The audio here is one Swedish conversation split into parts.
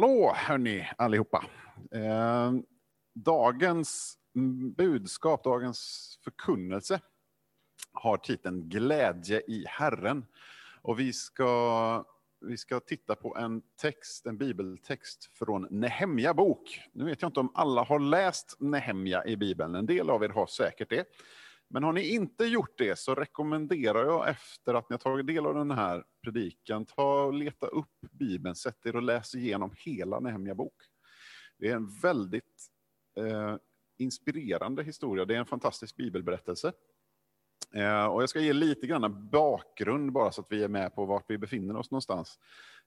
Hallå hörni allihopa. Eh, dagens budskap, dagens förkunnelse har titeln Glädje i Herren. Och vi ska, vi ska titta på en text, en bibeltext från Nehemja bok. Nu vet jag inte om alla har läst Nehemja i Bibeln, en del av er har säkert det. Men har ni inte gjort det så rekommenderar jag efter att ni har tagit del av den här predikan, ta och leta upp Bibeln, sätt er och läs igenom hela Nehemja bok. Det är en väldigt eh, inspirerande historia, det är en fantastisk bibelberättelse. Eh, och jag ska ge lite grann bakgrund bara så att vi är med på vart vi befinner oss någonstans.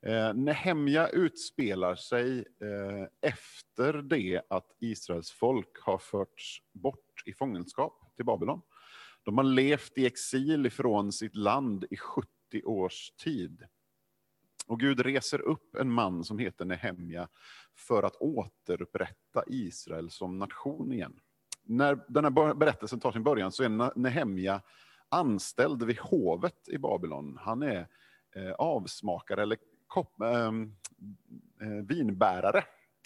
Eh, Nehemja utspelar sig eh, efter det att Israels folk har förts bort i fångenskap till Babylon. De har levt i exil ifrån sitt land i 70 års tid. Och Gud reser upp en man som heter Nehemja för att återupprätta Israel som nation igen. När den här berättelsen tar sin början så är Nehemja anställd vid hovet i Babylon. Han är eh, avsmakare eller kop, ehm, eh, vinbärare,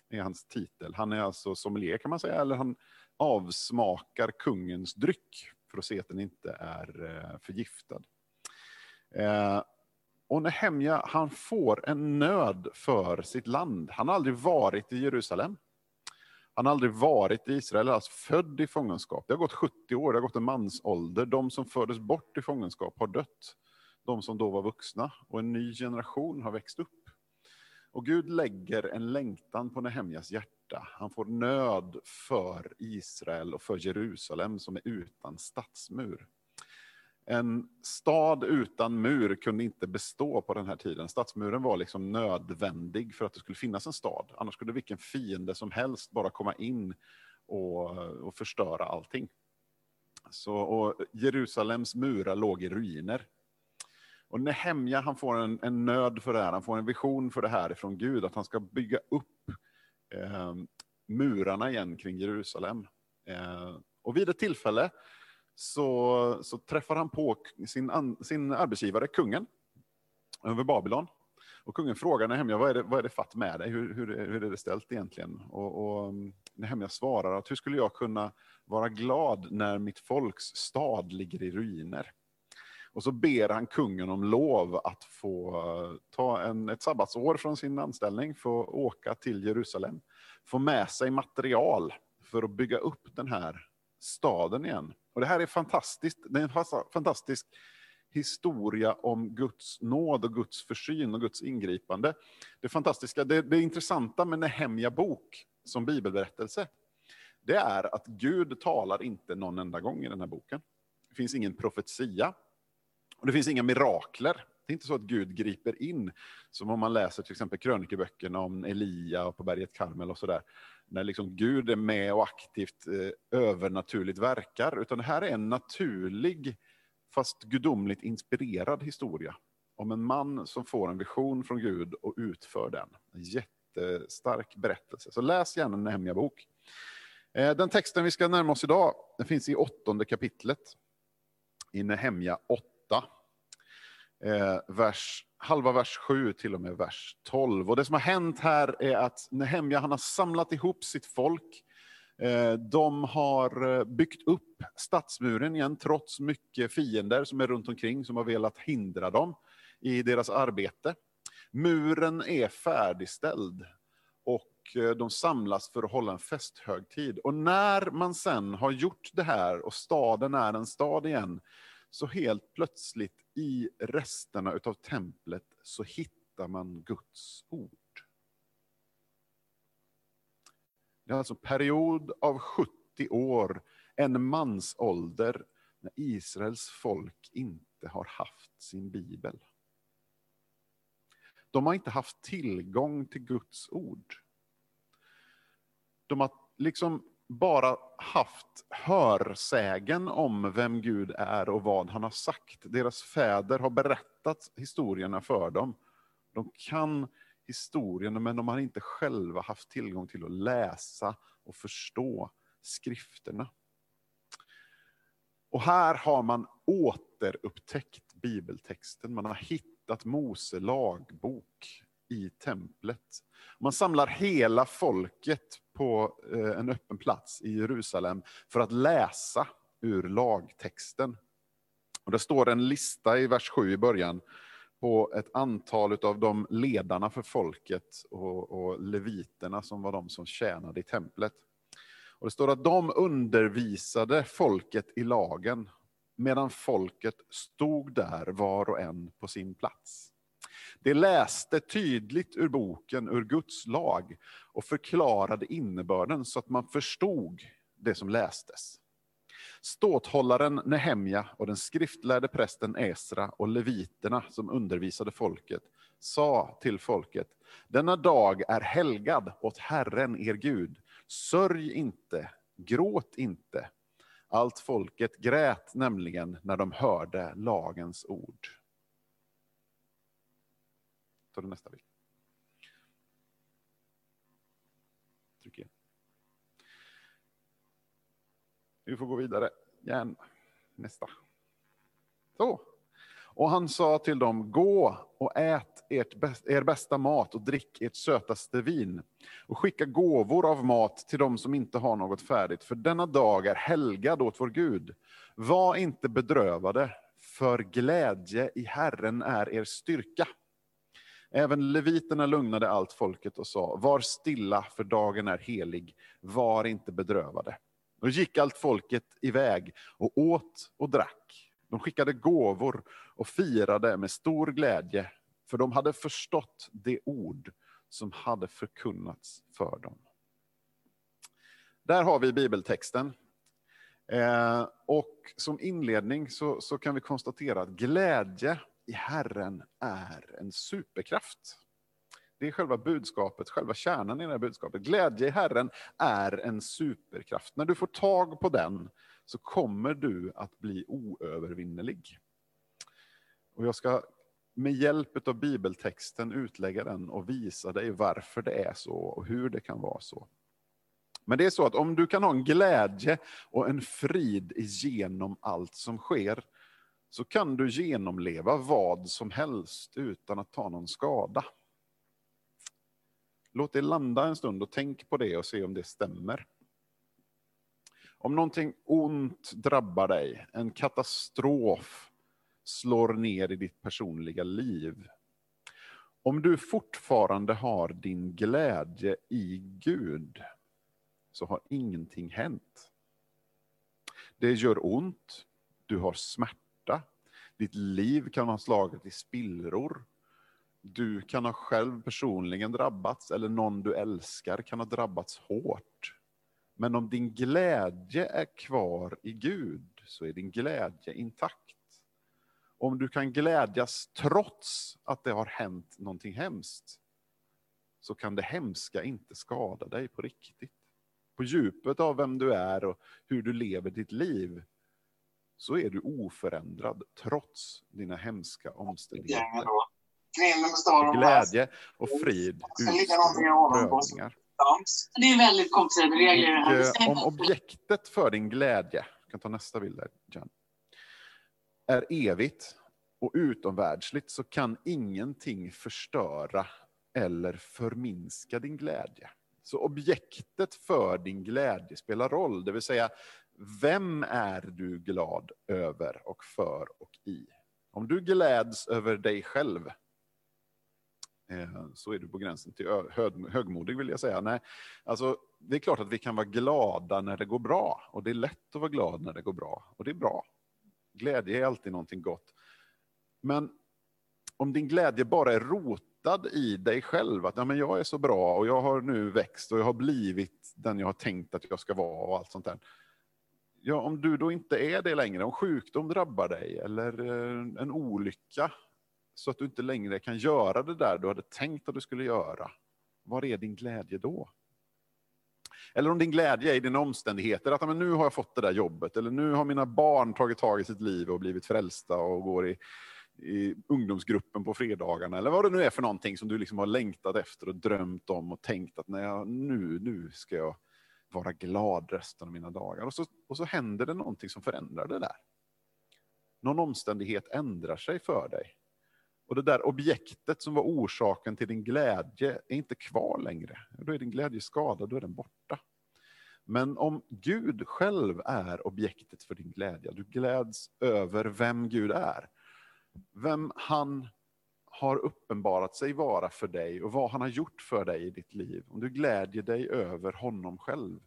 är hans titel. Han är alltså sommelier kan man säga, eller han avsmakar kungens dryck för att se att den inte är eh, förgiftad. Eh, och Nehemja, han får en nöd för sitt land. Han har aldrig varit i Jerusalem. Han har aldrig varit i Israel, alltså född i fångenskap. Det har gått 70 år, det har gått en mansålder. De som fördes bort i fångenskap har dött. De som då var vuxna. Och en ny generation har växt upp. Och Gud lägger en längtan på Nehemjas hjärta. Han får nöd för Israel och för Jerusalem som är utan stadsmur. En stad utan mur kunde inte bestå på den här tiden. Stadsmuren var liksom nödvändig för att det skulle finnas en stad. Annars skulle vilken fiende som helst bara komma in och, och förstöra allting. Så, och Jerusalems murar låg i ruiner. Och Nehemja han får en, en nöd för det här, han får en vision för det här ifrån Gud, att han ska bygga upp eh, murarna igen kring Jerusalem. Eh, och vid ett tillfälle så, så träffar han på sin, an, sin arbetsgivare, kungen, över Babylon. Och kungen frågar Nehemja, vad är det, vad är det fatt med dig? Hur, hur, hur är det ställt egentligen? Och, och mm, Nehemja svarar att hur skulle jag kunna vara glad när mitt folks stad ligger i ruiner? Och så ber han kungen om lov att få eh, ta en, ett sabbatsår från sin anställning, få åka till Jerusalem, få med sig material för att bygga upp den här staden igen. Och det här är fantastiskt. Det är en fantastisk historia om Guds nåd och Guds försyn och Guds ingripande. Det fantastiska, det, det intressanta med Nehemja bok som bibelberättelse, det är att Gud talar inte någon enda gång i den här boken. Det finns ingen profetia, och det finns inga mirakler. Det är inte så att Gud griper in, som om man läser till exempel krönikeböckerna om Elia på berget Karmel och sådär. När liksom Gud är med och aktivt eh, övernaturligt verkar. Utan det här är en naturlig, fast gudomligt inspirerad historia. Om en man som får en vision från Gud och utför den. En jättestark berättelse. Så läs gärna Nehemja bok. Eh, den texten vi ska närma oss idag, den finns i åttonde kapitlet. I Nehemja 8 eh, vers, halva vers 7 till och med vers 12. Och det som har hänt här är att Nehemja han har samlat ihop sitt folk. Eh, de har eh, byggt upp stadsmuren igen, trots mycket fiender som är runt omkring, som har velat hindra dem i deras arbete. Muren är färdigställd och eh, de samlas för att hålla en festhögtid. Och när man sen har gjort det här och staden är en stad igen, så helt plötsligt i resterna av templet så hittar man Guds ord. Det är alltså en period av 70 år, en mansålder, när Israels folk inte har haft sin bibel. De har inte haft tillgång till Guds ord. De har liksom bara haft hörsägen om vem Gud är och vad han har sagt. Deras fäder har berättat historierna för dem. De kan historierna, men de har inte själva haft tillgång till att läsa och förstå skrifterna. Och här har man återupptäckt bibeltexten. Man har hittat Mose lagbok i templet. Man samlar hela folket på eh, en öppen plats i Jerusalem för att läsa ur lagtexten. Och det står en lista i vers 7 i början på ett antal av de ledarna för folket och, och leviterna som var de som tjänade i templet. Och det står att de undervisade folket i lagen medan folket stod där var och en på sin plats. Det läste tydligt ur boken, ur Guds lag och förklarade innebörden så att man förstod det som lästes. Ståthållaren Nehemja och den skriftlärde prästen Esra och leviterna som undervisade folket sa till folket, denna dag är helgad åt Herren er Gud. Sörj inte, gråt inte. Allt folket grät nämligen när de hörde lagens ord tar du nästa bild. Tryck igen. Vi får gå vidare. Gärna. Nästa. Så. Och han sa till dem, gå och ät ert, er bästa mat och drick ert sötaste vin. Och skicka gåvor av mat till dem som inte har något färdigt, för denna dag är helgad åt vår Gud. Var inte bedrövade, för glädje i Herren är er styrka. Även leviterna lugnade allt folket och sa, var stilla, för dagen är helig, var inte bedrövade. Då gick allt folket iväg och åt och drack. De skickade gåvor och firade med stor glädje, för de hade förstått det ord som hade förkunnats för dem. Där har vi bibeltexten. Eh, och som inledning så, så kan vi konstatera att glädje i Herren är en superkraft. Det är själva budskapet, själva kärnan i det här budskapet. Glädje i Herren är en superkraft. När du får tag på den så kommer du att bli oövervinnelig. Och jag ska med hjälp av bibeltexten utlägga den och visa dig varför det är så och hur det kan vara så. Men det är så att om du kan ha en glädje och en frid genom allt som sker, så kan du genomleva vad som helst utan att ta någon skada. Låt det landa en stund och tänk på det och se om det stämmer. Om någonting ont drabbar dig, en katastrof slår ner i ditt personliga liv. Om du fortfarande har din glädje i Gud, så har ingenting hänt. Det gör ont, du har smärta, ditt liv kan ha slagit i spillror. Du kan ha själv personligen drabbats, eller någon du älskar kan ha drabbats hårt. Men om din glädje är kvar i Gud, så är din glädje intakt. Om du kan glädjas trots att det har hänt någonting hemskt, så kan det hemska inte skada dig på riktigt. På djupet av vem du är och hur du lever ditt liv, så är du oförändrad trots dina hemska omständigheter. Glädje och frid utan prövningar. Det är väldigt komplicerade regler. Och, om objektet för din glädje, jag kan ta nästa bild där, Jan, är evigt och utomvärldsligt så kan ingenting förstöra eller förminska din glädje. Så objektet för din glädje spelar roll, det vill säga vem är du glad över och för och i? Om du gläds över dig själv eh, så är du på gränsen till högmodig vill jag säga. Nej, alltså, det är klart att vi kan vara glada när det går bra och det är lätt att vara glad när det går bra och det är bra. Glädje är alltid någonting gott. Men om din glädje bara är rotad i dig själv, att ja, men jag är så bra och jag har nu växt och jag har blivit den jag har tänkt att jag ska vara och allt sånt där. Ja, om du då inte är det längre, om sjukdom drabbar dig eller eh, en olycka så att du inte längre kan göra det där du hade tänkt att du skulle göra, var är din glädje då? Eller om din glädje är i dina omständigheter, att men nu har jag fått det där jobbet, eller nu har mina barn tagit tag i sitt liv och blivit frälsta och går i, i ungdomsgruppen på fredagarna, eller vad det nu är för någonting som du liksom har längtat efter och drömt om och tänkt att när jag, nu, nu ska jag vara glad resten av mina dagar. Och så, och så händer det någonting som förändrar det där. Någon omständighet ändrar sig för dig. Och det där objektet som var orsaken till din glädje är inte kvar längre. Då är din glädje skadad, då är den borta. Men om Gud själv är objektet för din glädje, du gläds över vem Gud är, vem han har uppenbarat sig vara för dig och vad han har gjort för dig i ditt liv. Om du glädjer dig över honom själv,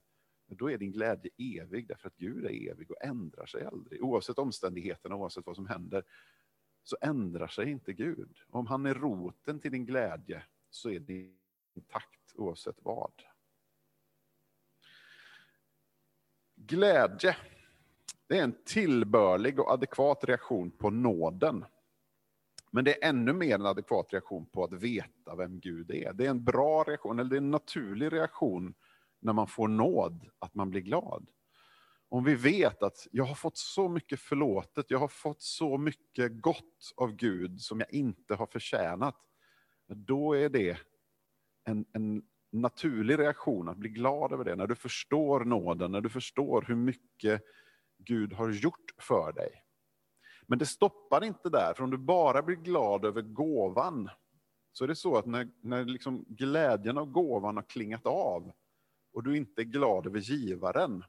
då är din glädje evig, därför att Gud är evig och ändrar sig aldrig. Oavsett omständigheterna, oavsett vad som händer, så ändrar sig inte Gud. Om han är roten till din glädje, så är det intakt oavsett vad. Glädje, det är en tillbörlig och adekvat reaktion på nåden. Men det är ännu mer en adekvat reaktion på att veta vem Gud är. Det är en bra reaktion, eller det är en naturlig reaktion när man får nåd, att man blir glad. Om vi vet att jag har fått så mycket förlåtet, jag har fått så mycket gott av Gud som jag inte har förtjänat, då är det en, en naturlig reaktion att bli glad över det. När du förstår nåden, när du förstår hur mycket Gud har gjort för dig. Men det stoppar inte där, för om du bara blir glad över gåvan, så är det så att när, när liksom glädjen av gåvan har klingat av, och du inte är glad över givaren,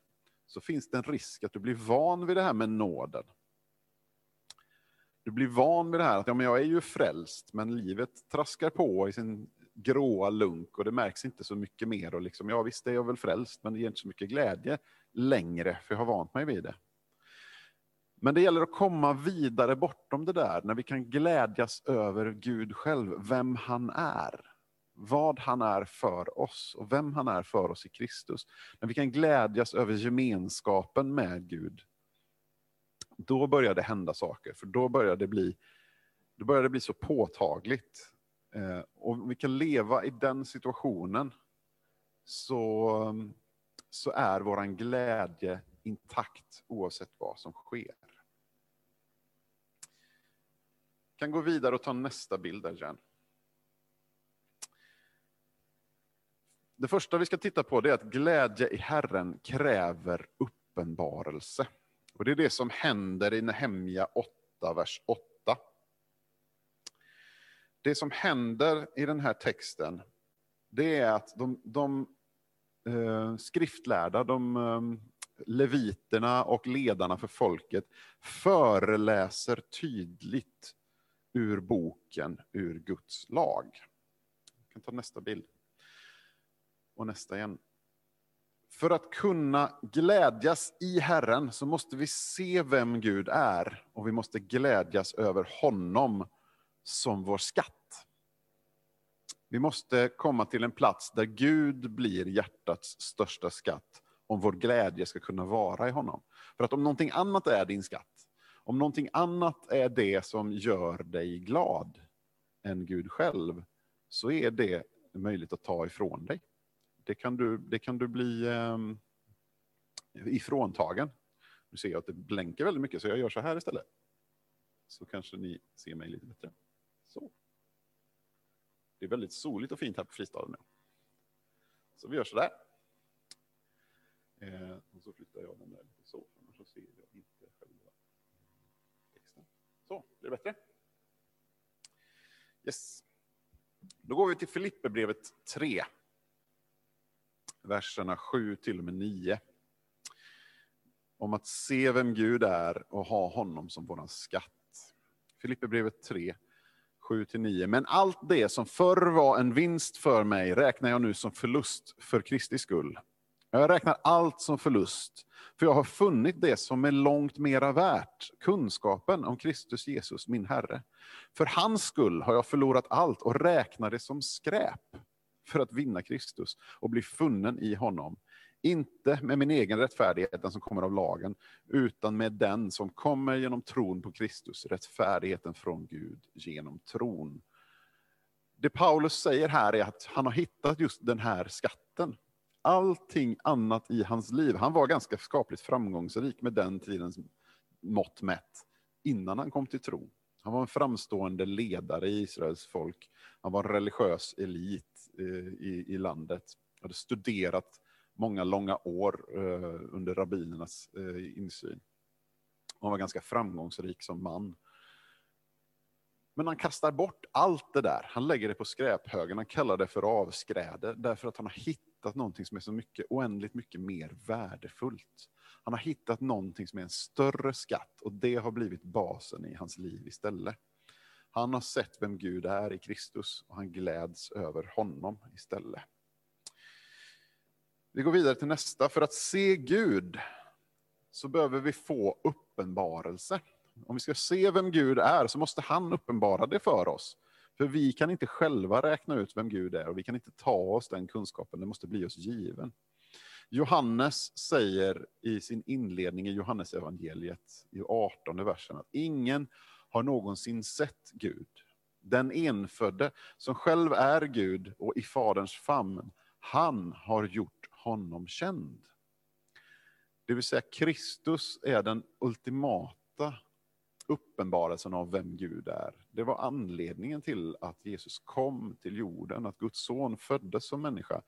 så finns det en risk att du blir van vid det här med nåden. Du blir van vid det här att ja, men jag är ju frälst, men livet traskar på i sin gråa lunk och det märks inte så mycket mer. Och liksom, ja, visst är jag väl frälst, men det ger inte så mycket glädje längre, för jag har vant mig vid det. Men det gäller att komma vidare bortom det där, när vi kan glädjas över Gud själv, vem han är. Vad han är för oss och vem han är för oss i Kristus. När vi kan glädjas över gemenskapen med Gud. Då börjar det hända saker, för då börjar det bli, då börjar det bli så påtagligt. Eh, och om vi kan leva i den situationen, så, så är vår glädje intakt oavsett vad som sker. Kan gå vidare och ta nästa bild där, Jan. Det första vi ska titta på är att glädje i Herren kräver uppenbarelse. Och Det är det som händer i Nehemja 8, vers 8. Det som händer i den här texten, det är att de, de eh, skriftlärda, de eh, leviterna och ledarna för folket föreläser tydligt ur boken, ur Guds lag. Jag kan ta nästa bild. Och nästa igen. För att kunna glädjas i Herren så måste vi se vem Gud är och vi måste glädjas över honom som vår skatt. Vi måste komma till en plats där Gud blir hjärtats största skatt om vår glädje ska kunna vara i honom. För att om någonting annat är din skatt, om någonting annat är det som gör dig glad än Gud själv, så är det möjligt att ta ifrån dig. Det kan du, det kan du bli eh, ifråntagen. Nu ser jag att det blänker väldigt mycket, så jag gör så här istället. Så kanske ni ser mig lite bättre. Så. Det är väldigt soligt och fint här på Fristaden nu. Så vi gör så där. Eh, och så flyttar jag den där lite så, annars så ser jag inte själva. Så, blir det bättre? Yes. Då går vi till Filipperbrevet 3. Verserna 7 till och med 9. Om att se vem Gud är och ha honom som vår skatt. Filipperbrevet 3, 7-9. Men allt det som förr var en vinst för mig räknar jag nu som förlust för Kristi skull. Jag räknar allt som förlust, för jag har funnit det som är långt mera värt, kunskapen om Kristus Jesus, min Herre. För hans skull har jag förlorat allt och räknar det som skräp för att vinna Kristus och bli funnen i honom. Inte med min egen rättfärdighet, den som kommer av lagen, utan med den som kommer genom tron på Kristus, rättfärdigheten från Gud genom tron. Det Paulus säger här är att han har hittat just den här skatten. Allting annat i hans liv, han var ganska skapligt framgångsrik med den tidens mått mätt, innan han kom till tro. Han var en framstående ledare i Israels folk. Han var en religiös elit eh, i, i landet. Han hade studerat många långa år eh, under rabbinernas eh, insyn. Han var ganska framgångsrik som man. Men han kastar bort allt det där. Han lägger det på skräphögen. Han kallar det för avskräde därför att han har hittat någonting som är så mycket, oändligt mycket mer värdefullt. Han har hittat någonting som är en större skatt och det har blivit basen i hans liv istället. Han har sett vem Gud är i Kristus och han gläds över honom istället. Vi går vidare till nästa. För att se Gud så behöver vi få uppenbarelse. Om vi ska se vem Gud är så måste han uppenbara det för oss. För vi kan inte själva räkna ut vem Gud är och vi kan inte ta oss den kunskapen, Den måste bli oss given. Johannes säger i sin inledning i Johannes evangeliet i 18 versen att ingen har någonsin sett Gud. Den enfödde som själv är Gud och i Faderns famn, han har gjort honom känd. Det vill säga Kristus är den ultimata uppenbarelsen av vem Gud är. Det var anledningen till att Jesus kom till jorden, att Guds son föddes som människa,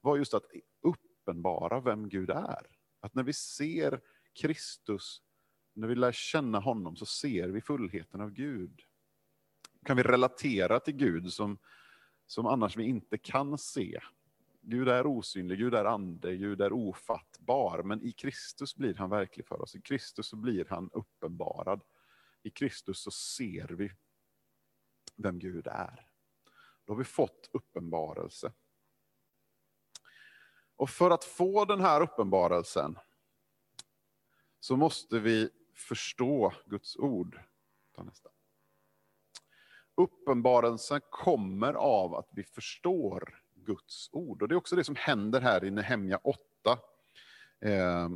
var just att uppenbara vem Gud är. Att när vi ser Kristus, när vi lär känna honom, så ser vi fullheten av Gud. Kan vi relatera till Gud som, som annars vi inte kan se. Gud är osynlig, Gud är ande, Gud är ofattbar, men i Kristus blir han verklig för oss. I Kristus så blir han uppenbarad. I Kristus så ser vi vem Gud är. Då har vi fått uppenbarelse. Och för att få den här uppenbarelsen så måste vi förstå Guds ord. Ta nästa. Uppenbarelsen kommer av att vi förstår Guds ord. Och Det är också det som händer här i Nehemja 8. Eh,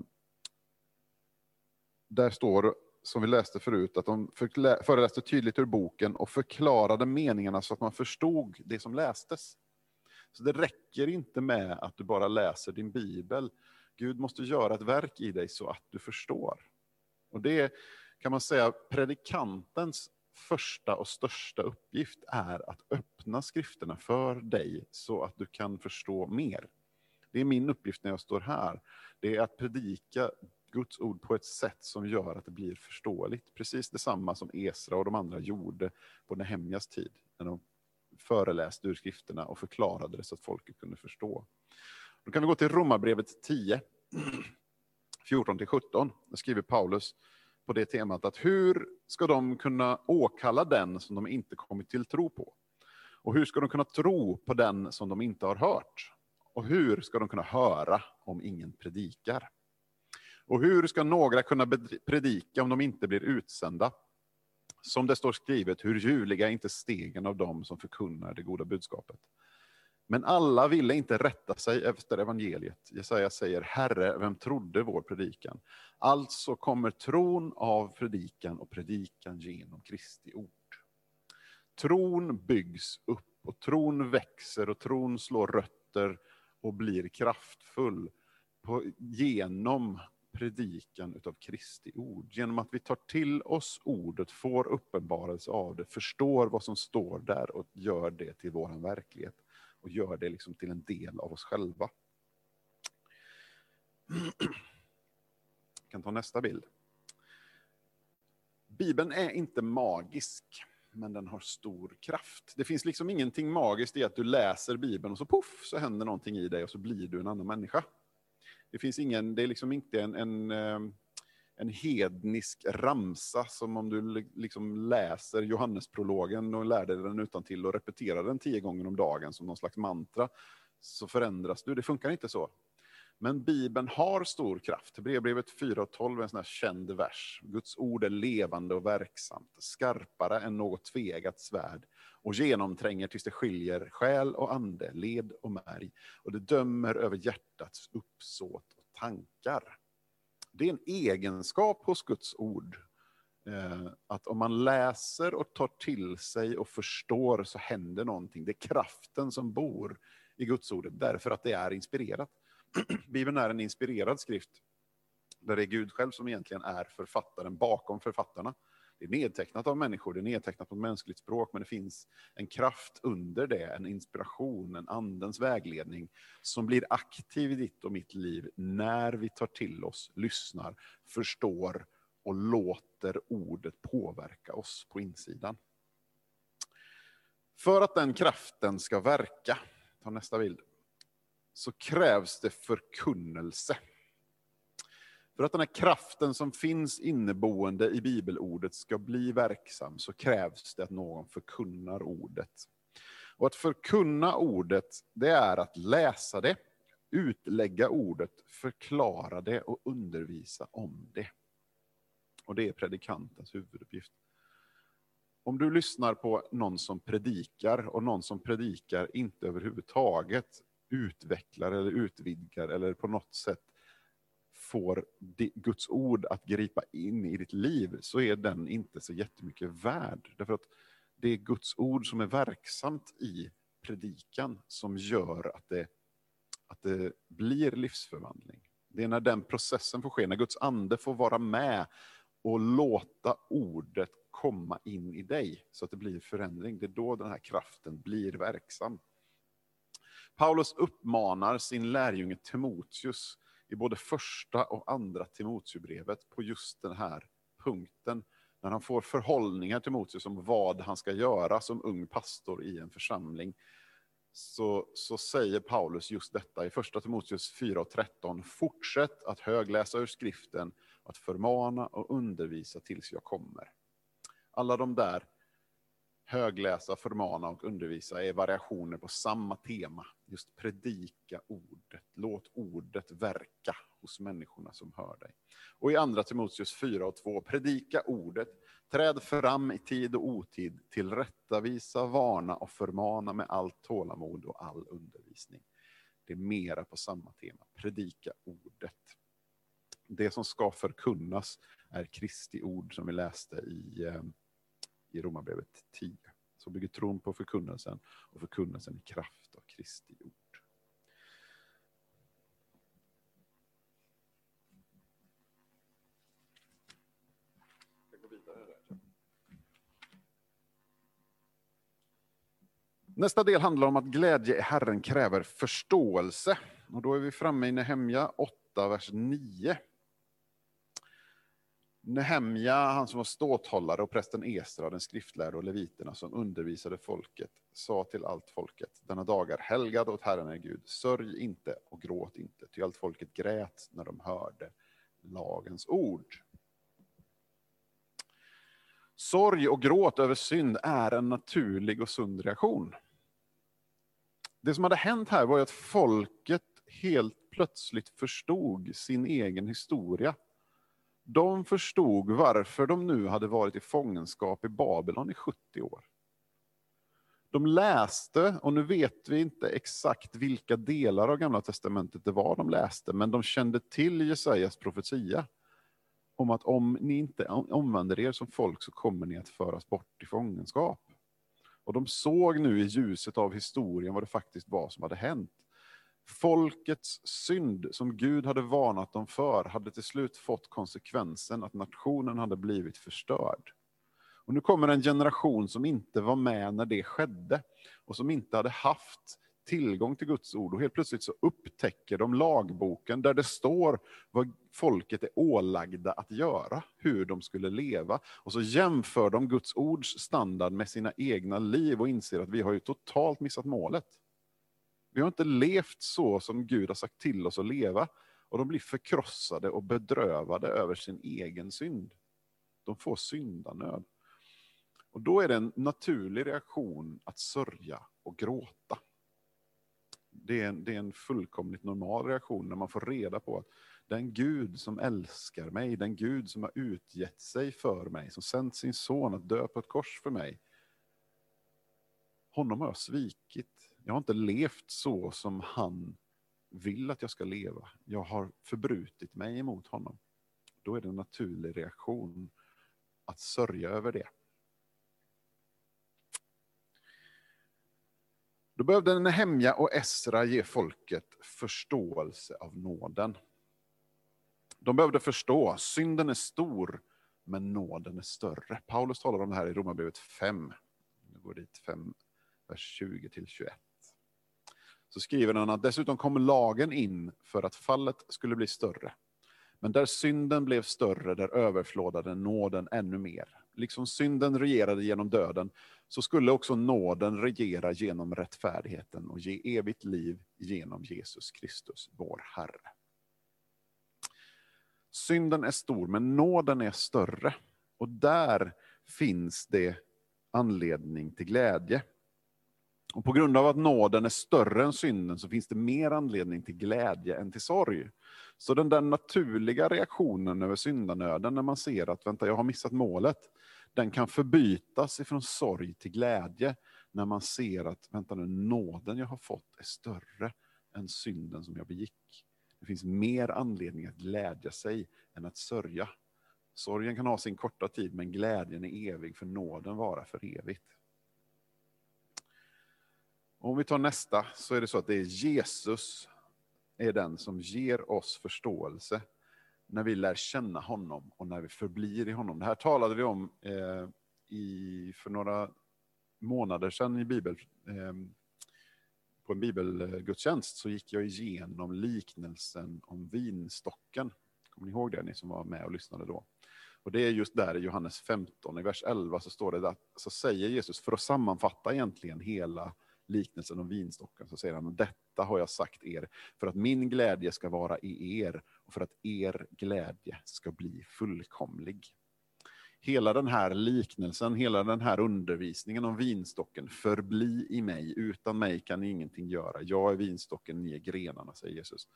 där står som vi läste förut, att de föreläste tydligt ur boken och förklarade meningarna så att man förstod det som lästes. Så det räcker inte med att du bara läser din bibel. Gud måste göra ett verk i dig så att du förstår. Och det kan man säga, predikantens första och största uppgift är att öppna skrifterna för dig så att du kan förstå mer. Det är min uppgift när jag står här. Det är att predika Guds ord på ett sätt som gör att det blir förståeligt. Precis detsamma som Esra och de andra gjorde på Nehemjas tid. När de föreläste ur skrifterna och förklarade det så att folket kunde förstå. Då kan vi gå till Romarbrevet 10, 14-17. Där skriver Paulus på det temat att hur ska de kunna åkalla den som de inte kommit till tro på? Och hur ska de kunna tro på den som de inte har hört? Och hur ska de kunna höra om ingen predikar? Och hur ska några kunna predika om de inte blir utsända? Som det står skrivet, hur ljuvliga är inte stegen av dem som förkunnar det goda budskapet. Men alla ville inte rätta sig efter evangeliet. Jesaja säger, Herre, vem trodde vår predikan? Alltså kommer tron av predikan och predikan genom Kristi ord. Tron byggs upp och tron växer och tron slår rötter och blir kraftfull på, genom predikan utav Kristi ord. Genom att vi tar till oss ordet, får uppenbarelse av det, förstår vad som står där och gör det till vår verklighet. Och gör det liksom till en del av oss själva. Jag kan ta nästa bild. Bibeln är inte magisk, men den har stor kraft. Det finns liksom ingenting magiskt i att du läser Bibeln och så poff så händer någonting i dig och så blir du en annan människa. Det finns ingen, det är liksom inte en, en, ehm, en hednisk ramsa som om du liksom läser Johannesprologen och lär dig den utan till och repeterar den tio gånger om dagen som någon slags mantra, så förändras du. Det funkar inte så. Men Bibeln har stor kraft. Brevbrevet 4.12 är en sån här känd vers. Guds ord är levande och verksamt, skarpare än något tvegat svärd och genomtränger tills det skiljer själ och ande, led och märg. Och det dömer över hjärtats uppsåt och tankar. Det är en egenskap hos Guds ord. Eh, att om man läser och tar till sig och förstår så händer någonting. Det är kraften som bor i Guds ordet därför att det är inspirerat. Bibeln är en inspirerad skrift. Där det är Gud själv som egentligen är författaren bakom författarna. Det är nedtecknat av människor, det är nedtecknat på mänskligt språk, men det finns en kraft under det, en inspiration, en andens vägledning som blir aktiv i ditt och mitt liv när vi tar till oss, lyssnar, förstår och låter ordet påverka oss på insidan. För att den kraften ska verka, ta nästa bild, så krävs det förkunnelse. För att den här kraften som finns inneboende i bibelordet ska bli verksam så krävs det att någon förkunnar ordet. Och att förkunna ordet, det är att läsa det, utlägga ordet, förklara det och undervisa om det. Och det är predikantens huvuduppgift. Om du lyssnar på någon som predikar och någon som predikar inte överhuvudtaget utvecklar eller utvidgar eller på något sätt får Guds ord att gripa in i ditt liv så är den inte så jättemycket värd. Därför att det är Guds ord som är verksamt i predikan som gör att det, att det blir livsförvandling. Det är när den processen får ske, när Guds ande får vara med och låta ordet komma in i dig så att det blir förändring. Det är då den här kraften blir verksam. Paulus uppmanar sin lärjunge Timoteus i både första och andra Timoteusbrevet på just den här punkten. När han får förhållningar till Timoteus om vad han ska göra som ung pastor i en församling. Så, så säger Paulus just detta i första Timoteus 4 och 13. Fortsätt att högläsa ur skriften, att förmana och undervisa tills jag kommer. Alla de där högläsa, förmana och undervisa är variationer på samma tema. Just predika ordet, låt ordet verka hos människorna som hör dig. Och i andra Timoteus 4 och 2, predika ordet, träd fram i tid och otid, tillrättavisa, varna och förmana med allt tålamod och all undervisning. Det är mera på samma tema, predika ordet. Det som ska förkunnas är Kristi ord som vi läste i eh, i Romarbrevet 10. Så bygger tron på förkunnelsen och förkunnelsen i kraft av Kristi ord. Nästa del handlar om att glädje i Herren kräver förståelse. Och då är vi framme i Nehemja 8, vers 9. Nehemja, han som var ståthållare, och prästen Esra, den skriftlärde och leviterna som undervisade folket, sa till allt folket, denna dag är helgad åt Herren är Gud, sörj inte och gråt inte, ty allt folket grät när de hörde lagens ord. Sorg och gråt över synd är en naturlig och sund reaktion. Det som hade hänt här var att folket helt plötsligt förstod sin egen historia de förstod varför de nu hade varit i fångenskap i Babylon i 70 år. De läste, och nu vet vi inte exakt vilka delar av Gamla Testamentet det var de läste, men de kände till Jesajas profetia om att om ni inte omvänder er som folk så kommer ni att föras bort i fångenskap. Och de såg nu i ljuset av historien vad det faktiskt var som hade hänt. Folkets synd som Gud hade varnat dem för hade till slut fått konsekvensen att nationen hade blivit förstörd. Och nu kommer en generation som inte var med när det skedde och som inte hade haft tillgång till Guds ord och helt plötsligt så upptäcker de lagboken där det står vad folket är ålagda att göra, hur de skulle leva. Och så jämför de Guds ords standard med sina egna liv och inser att vi har ju totalt missat målet. Vi har inte levt så som Gud har sagt till oss att leva. Och de blir förkrossade och bedrövade över sin egen synd. De får syndanöd. Och då är det en naturlig reaktion att sörja och gråta. Det är, en, det är en fullkomligt normal reaktion när man får reda på att den Gud som älskar mig, den Gud som har utgett sig för mig, som sänt sin son att dö på ett kors för mig. Honom har jag svikit. Jag har inte levt så som han vill att jag ska leva. Jag har förbrutit mig emot honom. Då är det en naturlig reaktion att sörja över det. Då behövde Nehemja och Esra ge folket förståelse av nåden. De behövde förstå, synden är stor, men nåden är större. Paulus talar om det här i Romarbrevet 5. Jag går dit 5, vers 20 till 21 så skriver han att dessutom kom lagen in för att fallet skulle bli större. Men där synden blev större, där överflödade nåden ännu mer. Liksom synden regerade genom döden, så skulle också nåden regera genom rättfärdigheten och ge evigt liv genom Jesus Kristus, vår Herre. Synden är stor, men nåden är större. Och där finns det anledning till glädje. Och på grund av att nåden är större än synden så finns det mer anledning till glädje än till sorg. Så den där naturliga reaktionen över syndanöden när man ser att vänta, jag har missat målet, den kan förbytas ifrån sorg till glädje när man ser att vänta nu, nåden jag har fått är större än synden som jag begick. Det finns mer anledning att glädja sig än att sörja. Sorgen kan ha sin korta tid, men glädjen är evig, för nåden vara för evigt. Om vi tar nästa, så är det så att det är Jesus är den som ger oss förståelse när vi lär känna honom och när vi förblir i honom. Det här talade vi om eh, i, för några månader sedan i Bibel, eh, på en bibelgudstjänst så gick jag igenom liknelsen om vinstocken. Kommer ni ihåg det, ni som var med och lyssnade då? Och Det är just där i Johannes 15, i vers 11, så står det att, så säger Jesus, för att sammanfatta egentligen hela liknelsen om vinstocken, så säger han, detta har jag sagt er, för att min glädje ska vara i er, och för att er glädje ska bli fullkomlig. Hela den här liknelsen, hela den här undervisningen om vinstocken, förbli i mig, utan mig kan ni ingenting göra. Jag är vinstocken, ni är grenarna, säger Jesus.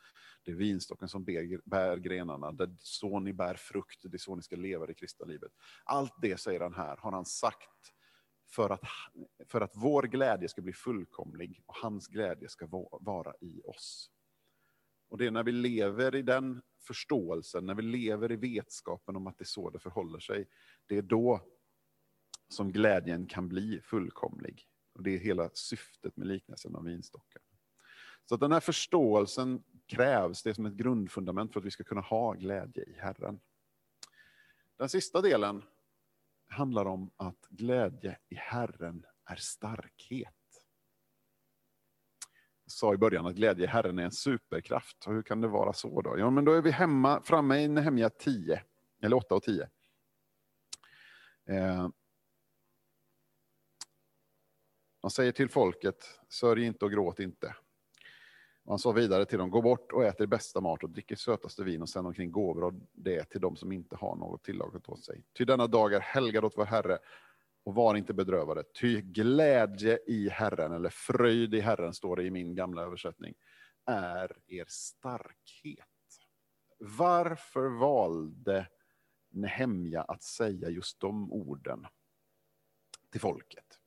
Det är vinstocken som bär, bär grenarna, det är så ni bär frukt, det är så ni ska leva det kristna livet. Allt det, säger han här, har han sagt för att, för att vår glädje ska bli fullkomlig och hans glädje ska vara i oss. Och det är när vi lever i den förståelsen, när vi lever i vetskapen om att det är så det förhåller sig, det är då som glädjen kan bli fullkomlig. Och Det är hela syftet med liknelsen av vinstocken. Så den här förståelsen krävs, det är som ett grundfundament för att vi ska kunna ha glädje i Herren. Den sista delen handlar om att glädje i Herren är starkhet. Jag sa i början att glädje i Herren är en superkraft. Och hur kan det vara så då? Ja, men då är vi hemma, framme i Nehemja 10, eller 8 och 10. Eh, man säger till folket, sörj inte och gråt inte. Och han sa vidare till dem, gå bort och ät er bästa mat och drick er sötaste vin och sänd omkring gåvor av det till dem som inte har något tillagat åt sig. Ty denna dag är helgad åt vår Herre och var inte bedrövade. Ty glädje i Herren, eller fröjd i Herren, står det i min gamla översättning, är er starkhet. Varför valde Nehemja att säga just de orden till folket?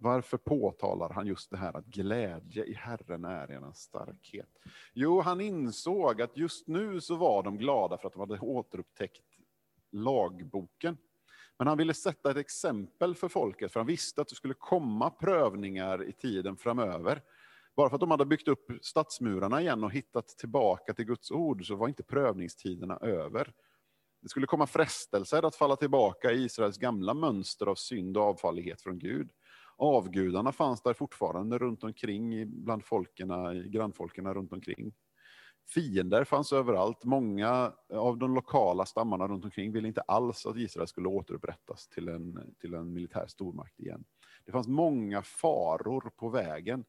Varför påtalar han just det här att glädje i Herren är en starkhet? Jo, han insåg att just nu så var de glada för att de hade återupptäckt lagboken. Men han ville sätta ett exempel för folket, för han visste att det skulle komma prövningar i tiden framöver. Bara för att de hade byggt upp stadsmurarna igen och hittat tillbaka till Guds ord, så var inte prövningstiderna över. Det skulle komma frestelser att falla tillbaka i Israels gamla mönster av synd och avfallighet från Gud. Avgudarna fanns där fortfarande runt omkring bland folkerna, grannfolkerna runt omkring. Fiender fanns överallt. Många av de lokala stammarna runt omkring ville inte alls att Israel skulle återupprättas till en, till en militär stormakt igen. Det fanns många faror på vägen.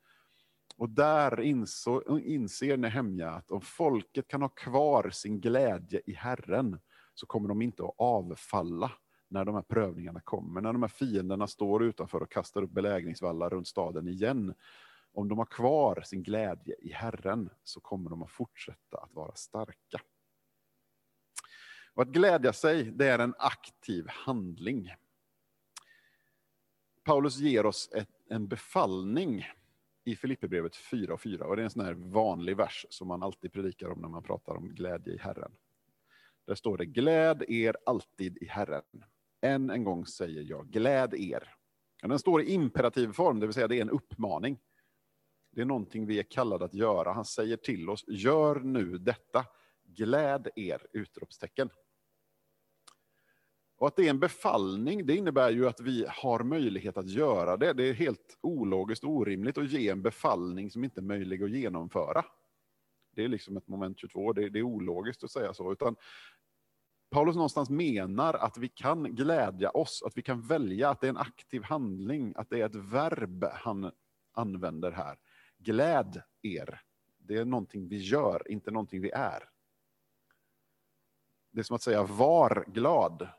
Och där inså, inser Nehemja att om folket kan ha kvar sin glädje i Herren så kommer de inte att avfalla när de här prövningarna kommer. När de här fienderna står utanför och kastar upp belägringsvallar runt staden igen. Om de har kvar sin glädje i Herren så kommer de att fortsätta att vara starka. Och att glädja sig, det är en aktiv handling. Paulus ger oss ett, en befallning i Filipperbrevet 4 och 4. Och det är en sån här vanlig vers som man alltid predikar om när man pratar om glädje i Herren. Där står det, gläd er alltid i Herren. Än en gång säger jag, gläd er. Den står i imperativ form, det vill säga det är en uppmaning. Det är någonting vi är kallade att göra. Han säger till oss, gör nu detta. Gläd er! Utropstecken. Och att det är en befallning, det innebär ju att vi har möjlighet att göra det. Det är helt ologiskt och orimligt att ge en befallning som inte är möjlig att genomföra. Det är liksom ett moment 22, det, det är ologiskt att säga så. Utan Paulus någonstans menar att vi kan glädja oss, att vi kan välja att det är en aktiv handling, att det är ett verb han använder här. Gläd er. Det är någonting vi gör, inte någonting vi är. Det är som att säga var glad.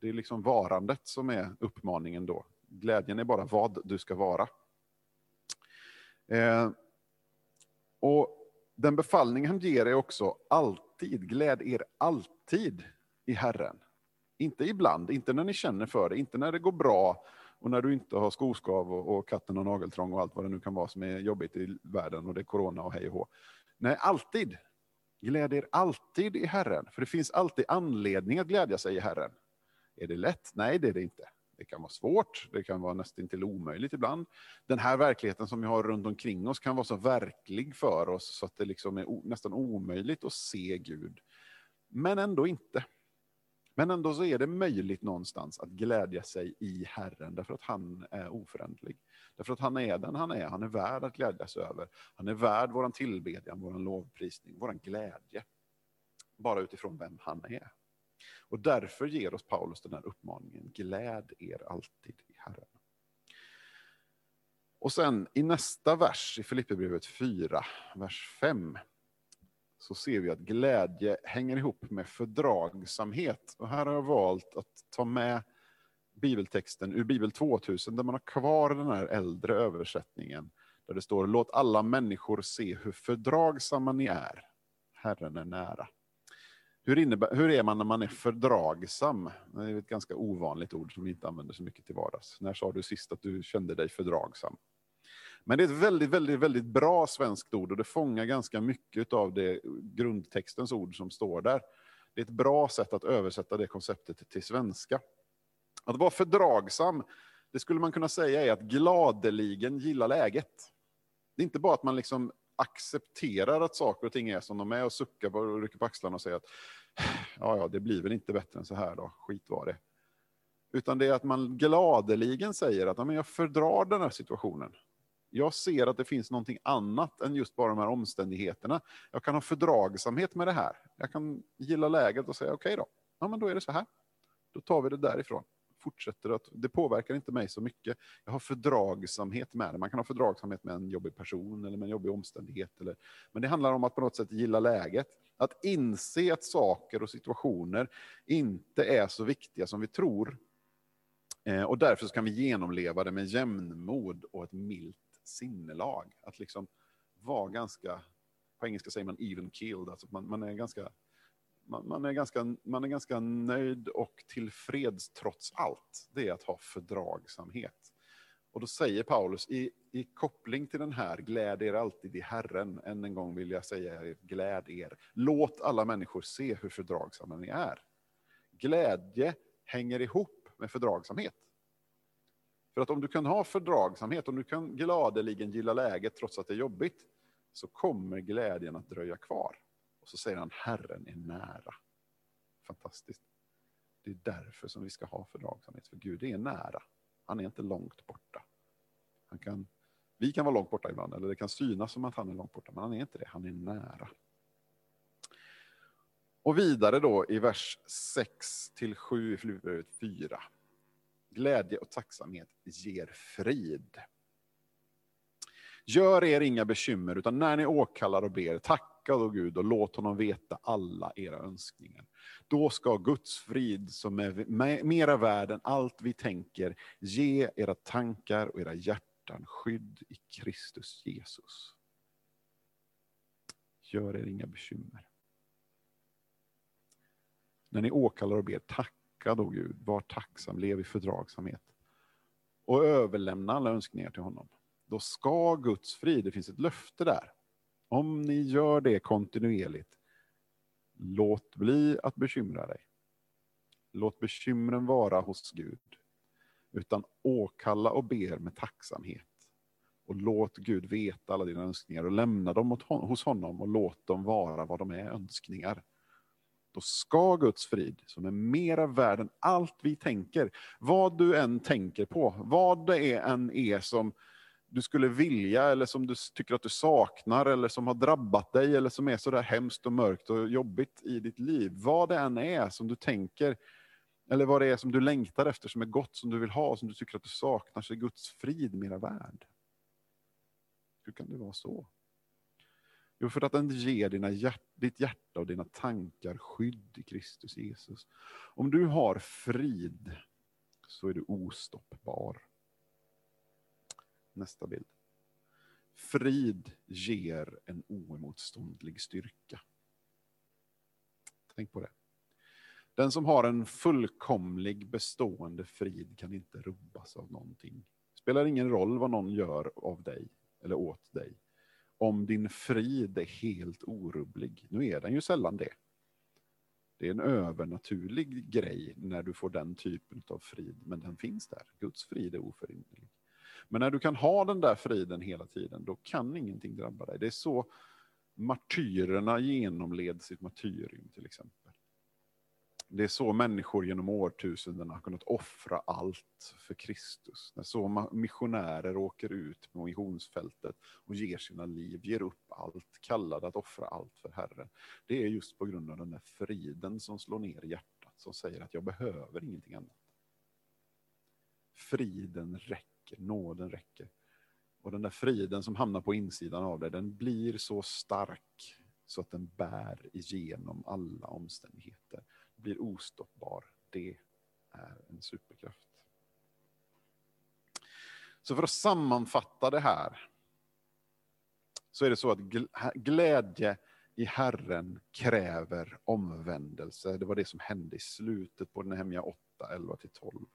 Det är liksom varandet som är uppmaningen då. Glädjen är bara vad du ska vara. Eh, och den befallning han ger är också alltid, gläd er alltid i Herren. Inte ibland, inte när ni känner för det, inte när det går bra och när du inte har skoskav och, och katten och nageltrång och allt vad det nu kan vara som är jobbigt i världen och det är corona och hej och hå. Nej, alltid. Gläd er alltid i Herren, för det finns alltid anledning att glädja sig i Herren. Är det lätt? Nej, det är det inte. Det kan vara svårt, det kan vara nästan till omöjligt ibland. Den här verkligheten som vi har runt omkring oss kan vara så verklig för oss så att det liksom är nästan omöjligt att se Gud. Men ändå inte. Men ändå så är det möjligt någonstans att glädja sig i Herren därför att han är oföränderlig. Därför att han är den han är, han är värd att glädjas över. Han är värd vår tillbedjan, vår lovprisning, vår glädje. Bara utifrån vem han är. Och därför ger oss Paulus den här uppmaningen, gläd er alltid i Herren. Och sen i nästa vers i Filipperbrevet 4, vers 5, så ser vi att glädje hänger ihop med fördragsamhet. Och här har jag valt att ta med bibeltexten ur Bibel 2000, där man har kvar den här äldre översättningen, där det står låt alla människor se hur fördragsamma ni är. Herren är nära. Hur, innebär, hur är man när man är fördragsam? Det är ett ganska ovanligt ord som vi inte använder så mycket till vardags. När sa du sist att du kände dig fördragsam? Men det är ett väldigt, väldigt, väldigt bra svenskt ord och det fångar ganska mycket av det grundtextens ord som står där. Det är ett bra sätt att översätta det konceptet till svenska. Att vara fördragsam, det skulle man kunna säga är att gladeligen gilla läget. Det är inte bara att man liksom accepterar att saker och ting är som de är och suckar och rycker på axlarna och säger att ja, ja, det blir väl inte bättre än så här då, skit var det. Utan det är att man gladeligen säger att ja, men jag fördrar den här situationen. Jag ser att det finns någonting annat än just bara de här omständigheterna. Jag kan ha fördragsamhet med det här. Jag kan gilla läget och säga okej okay då, ja, men då är det så här. Då tar vi det därifrån fortsätter att, det påverkar inte mig så mycket. Jag har fördragsamhet med det. Man kan ha fördragsamhet med en jobbig person eller med en jobbig omständighet. Eller, men det handlar om att på något sätt gilla läget. Att inse att saker och situationer inte är så viktiga som vi tror. Eh, och därför kan vi genomleva det med jämnmod och ett milt sinnelag. Att liksom vara ganska, på engelska säger man even killed, alltså man, man är ganska man, man, är ganska, man är ganska nöjd och tillfreds trots allt. Det är att ha fördragsamhet. Och då säger Paulus i, i koppling till den här, gläd er alltid i Herren. Än en gång vill jag säga er, gläd er. Låt alla människor se hur fördragsamma ni är. Glädje hänger ihop med fördragsamhet. För att om du kan ha fördragsamhet, om du kan gladeligen gilla läget trots att det är jobbigt, så kommer glädjen att dröja kvar. Och så säger han, Herren är nära. Fantastiskt. Det är därför som vi ska ha fördragsamhet, för Gud är nära. Han är inte långt borta. Han kan, vi kan vara långt borta ibland, eller det kan synas som att han är långt borta, men han är inte det, han är nära. Och vidare då i vers 6 till 7 i Filipperbrevet 4. Glädje och tacksamhet ger frid. Gör er inga bekymmer, utan när ni åkallar och ber, tack tacka då Gud och låt honom veta alla era önskningar. Då ska Guds frid, som är mera värd än allt vi tänker, ge era tankar och era hjärtan skydd i Kristus Jesus. Gör er inga bekymmer. När ni åkallar och ber, tacka då Gud, var tacksam, lev i fördragsamhet. Och överlämna alla önskningar till honom då ska Guds frid, det finns ett löfte där. Om ni gör det kontinuerligt, låt bli att bekymra dig. Låt bekymren vara hos Gud, utan åkalla och ber med tacksamhet. Och låt Gud veta alla dina önskningar och lämna dem hos honom och låt dem vara vad de är, önskningar. Då ska Guds frid, som är mera värd än allt vi tänker, vad du än tänker på, vad det är än är som du skulle vilja eller som du tycker att du saknar eller som har drabbat dig eller som är så där hemskt och mörkt och jobbigt i ditt liv. Vad det än är som du tänker eller vad det är som du längtar efter som är gott som du vill ha som du tycker att du saknar så är Guds frid mera värd. Hur kan det vara så? Jo, för att den ger dina hjärt, ditt hjärta och dina tankar skydd i Kristus Jesus. Om du har frid så är du ostoppbar. Nästa bild. Frid ger en oemotståndlig styrka. Tänk på det. Den som har en fullkomlig bestående frid kan inte rubbas av någonting. Det spelar ingen roll vad någon gör av dig eller åt dig. Om din frid är helt orubblig. Nu är den ju sällan det. Det är en övernaturlig grej när du får den typen av frid, men den finns där. Guds frid är oförinnerlig. Men när du kan ha den där friden hela tiden, då kan ingenting drabba dig. Det är så martyrerna genomled sitt martyrium till exempel. Det är så människor genom årtusendena har kunnat offra allt för Kristus. När så missionärer åker ut på missionsfältet och ger sina liv, ger upp allt, kallade att offra allt för Herren. Det är just på grund av den där friden som slår ner i hjärtat, som säger att jag behöver ingenting annat. Friden räcker, nåden räcker. Och den där friden som hamnar på insidan av dig, den blir så stark så att den bär igenom alla omständigheter Den blir ostoppbar. Det är en superkraft. Så för att sammanfatta det här så är det så att glädje i Herren kräver omvändelse. Det var det som hände i slutet på Nehemja 8, 11-12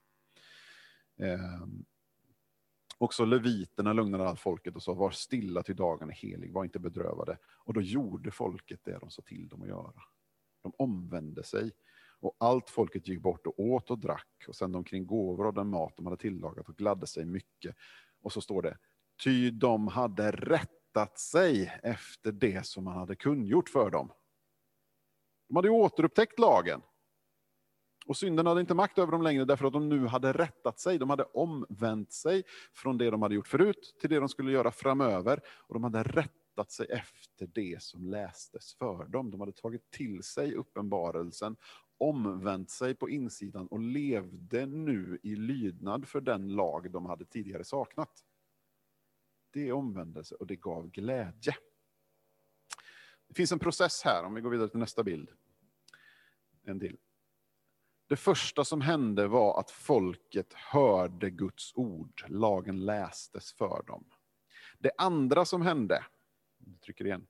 också leviterna lugnade allt folket och sa var stilla till dagen är helig, var inte bedrövade. Och då gjorde folket det de sa till dem att göra. De omvände sig och allt folket gick bort och åt och drack och sände omkring gåvor av den mat de hade tillagat och gladde sig mycket. Och så står det, ty de hade rättat sig efter det som man hade kungjort för dem. De hade återupptäckt lagen. Och synden hade inte makt över dem längre därför att de nu hade rättat sig. De hade omvänt sig från det de hade gjort förut till det de skulle göra framöver. Och de hade rättat sig efter det som lästes för dem. De hade tagit till sig uppenbarelsen omvänt sig på insidan och levde nu i lydnad för den lag de hade tidigare saknat. Det är omvändelse och det gav glädje. Det finns en process här, om vi går vidare till nästa bild. En till. Det första som hände var att folket hörde Guds ord. Lagen lästes för dem. Det andra som hände, jag trycker igen,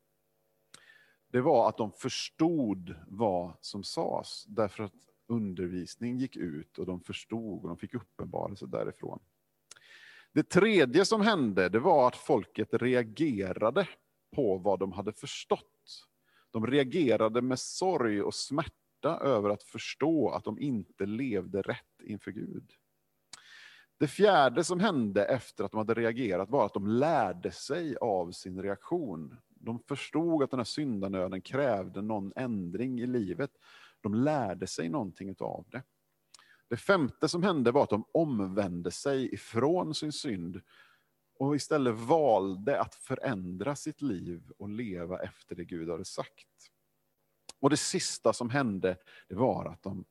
det var att de förstod vad som sades. Därför att undervisning gick ut och de förstod och de fick uppenbarelse därifrån. Det tredje som hände det var att folket reagerade på vad de hade förstått. De reagerade med sorg och smärta över att förstå att de inte levde rätt inför Gud. Det fjärde som hände efter att de hade reagerat var att de lärde sig av sin reaktion. De förstod att den här syndanöden krävde någon ändring i livet. De lärde sig någonting av det. Det femte som hände var att de omvände sig ifrån sin synd och istället valde att förändra sitt liv och leva efter det Gud hade sagt. Och det sista som hände det var att de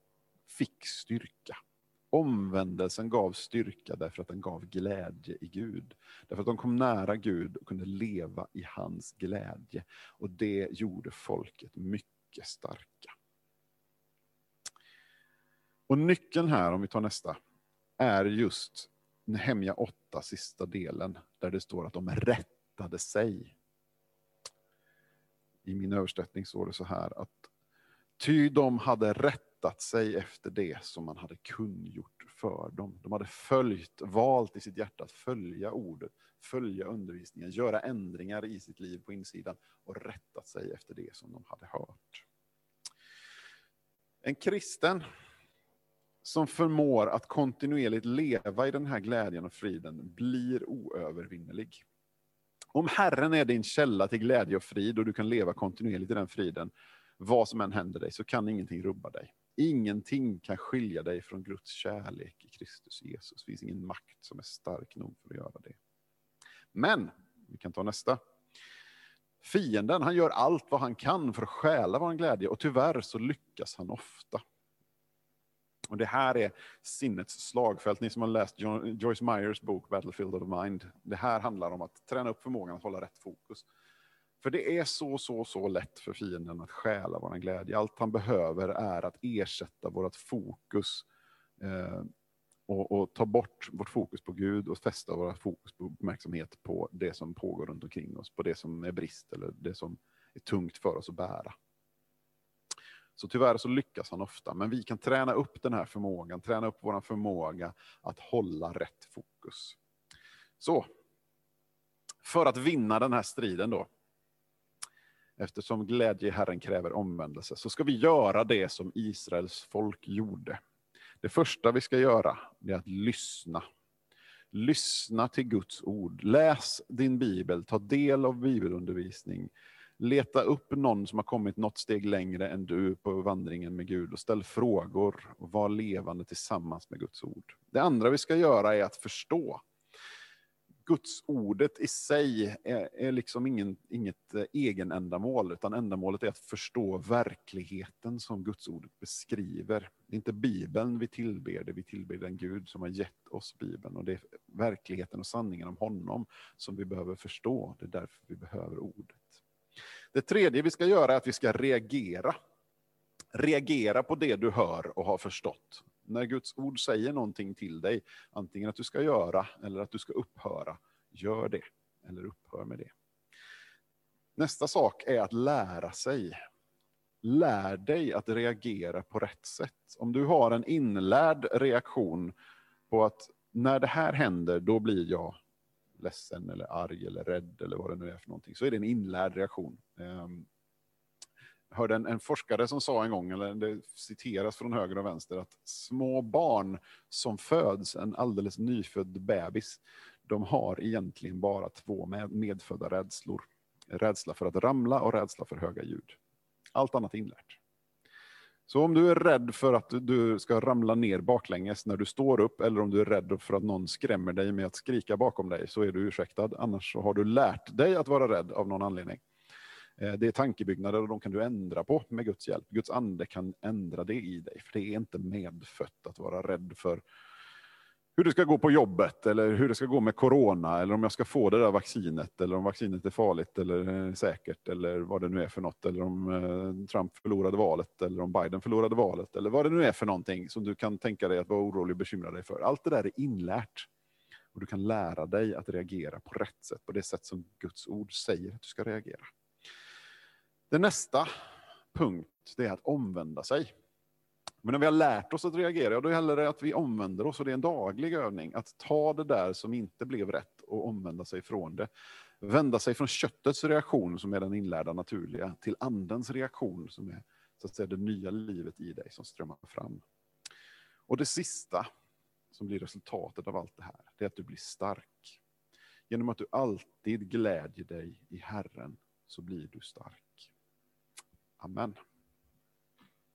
fick styrka. Omvändelsen gav styrka därför att den gav glädje i Gud. Därför att de kom nära Gud och kunde leva i hans glädje. Och det gjorde folket mycket starka. Och nyckeln här, om vi tar nästa, är just Nehemja 8, sista delen, där det står att de rättade sig. I min översättning står det så här att ty de hade rättat sig efter det som man hade kungjort för dem. De hade följt, valt i sitt hjärta att följa ordet, följa undervisningen, göra ändringar i sitt liv på insidan och rättat sig efter det som de hade hört. En kristen som förmår att kontinuerligt leva i den här glädjen och friden blir oövervinnelig. Om Herren är din källa till glädje och frid och du kan leva kontinuerligt i den friden, vad som än händer dig, så kan ingenting rubba dig. Ingenting kan skilja dig från Guds kärlek i Kristus Jesus. Det finns ingen makt som är stark nog för att göra det. Men, vi kan ta nästa. Fienden, han gör allt vad han kan för att stjäla vår glädje och tyvärr så lyckas han ofta. Och det här är sinnets slagfält. Ni som har läst Joyce Myers bok Battlefield of the Mind. Det här handlar om att träna upp förmågan att hålla rätt fokus. För det är så, så, så lätt för fienden att stjäla vår glädje. Allt han behöver är att ersätta vårt fokus eh, och, och, ta bort vårt fokus på Gud och fästa vårt fokus på uppmärksamhet på det som pågår runt omkring oss, på det som är brist eller det som är tungt för oss att bära. Så tyvärr så lyckas han ofta, men vi kan träna upp den här förmågan, träna upp vår förmåga att hålla rätt fokus. Så, för att vinna den här striden då, eftersom glädje i Herren kräver omvändelse, så ska vi göra det som Israels folk gjorde. Det första vi ska göra är att lyssna. Lyssna till Guds ord. Läs din bibel, ta del av bibelundervisning. Leta upp någon som har kommit något steg längre än du på vandringen med Gud och ställ frågor och var levande tillsammans med Guds ord. Det andra vi ska göra är att förstå. Guds ordet i sig är, är liksom ingen, inget eh, egenändamål, utan ändamålet är att förstå verkligheten som Guds ordet beskriver. Det är inte Bibeln vi tillber, det vi tillber den Gud som har gett oss Bibeln. Och det är verkligheten och sanningen om honom som vi behöver förstå. Det är därför vi behöver ordet. Det tredje vi ska göra är att vi ska reagera. Reagera på det du hör och har förstått. När Guds ord säger någonting till dig, antingen att du ska göra eller att du ska upphöra, gör det eller upphör med det. Nästa sak är att lära sig. Lär dig att reagera på rätt sätt. Om du har en inlärd reaktion på att när det här händer, då blir jag ledsen eller arg eller rädd eller vad det nu är för någonting, så är det en inlärd reaktion. Ehm, jag hörde en, en, forskare som sa en gång, eller det citeras från höger och vänster, att små barn som föds, en alldeles nyfödd bebis, de har egentligen bara två med, medfödda rädslor. Rädsla för att ramla och rädsla för höga ljud. Allt annat är inlärt. Så om du är rädd för att du ska ramla ner baklänges när du står upp, eller om du är rädd för att någon skrämmer dig med att skrika bakom dig, så är du ursäktad. Annars så har du lärt dig att vara rädd av någon anledning. Eh, det är tankebyggnader och de kan du ändra på med Guds hjälp. Guds ande kan ändra det i dig, för det är inte medfött att vara rädd för hur det ska gå på jobbet, eller hur det ska gå med corona, eller om jag ska få det där vaccinet, eller om vaccinet är farligt eller eh, säkert, eller vad det nu är för något, eller om eh, Trump förlorade valet, eller om Biden förlorade valet, eller vad det nu är för någonting som du kan tänka dig att vara orolig och bekymra dig för. Allt det där är inlärt. Och du kan lära dig att reagera på rätt sätt, på det sätt som Guds ord säger att du ska reagera. Det nästa punkt det är att omvända sig. Men när vi har lärt oss att reagera, då gäller det att vi omvänder oss och det är en daglig övning. Att ta det där som inte blev rätt och omvända sig från det. Vända sig från köttets reaktion, som är den inlärda naturliga, till andens reaktion, som är så att säga, det nya livet i dig som strömmar fram. Och det sista, som blir resultatet av allt det här, det är att du blir stark. Genom att du alltid glädjer dig i Herren, så blir du stark. Amen.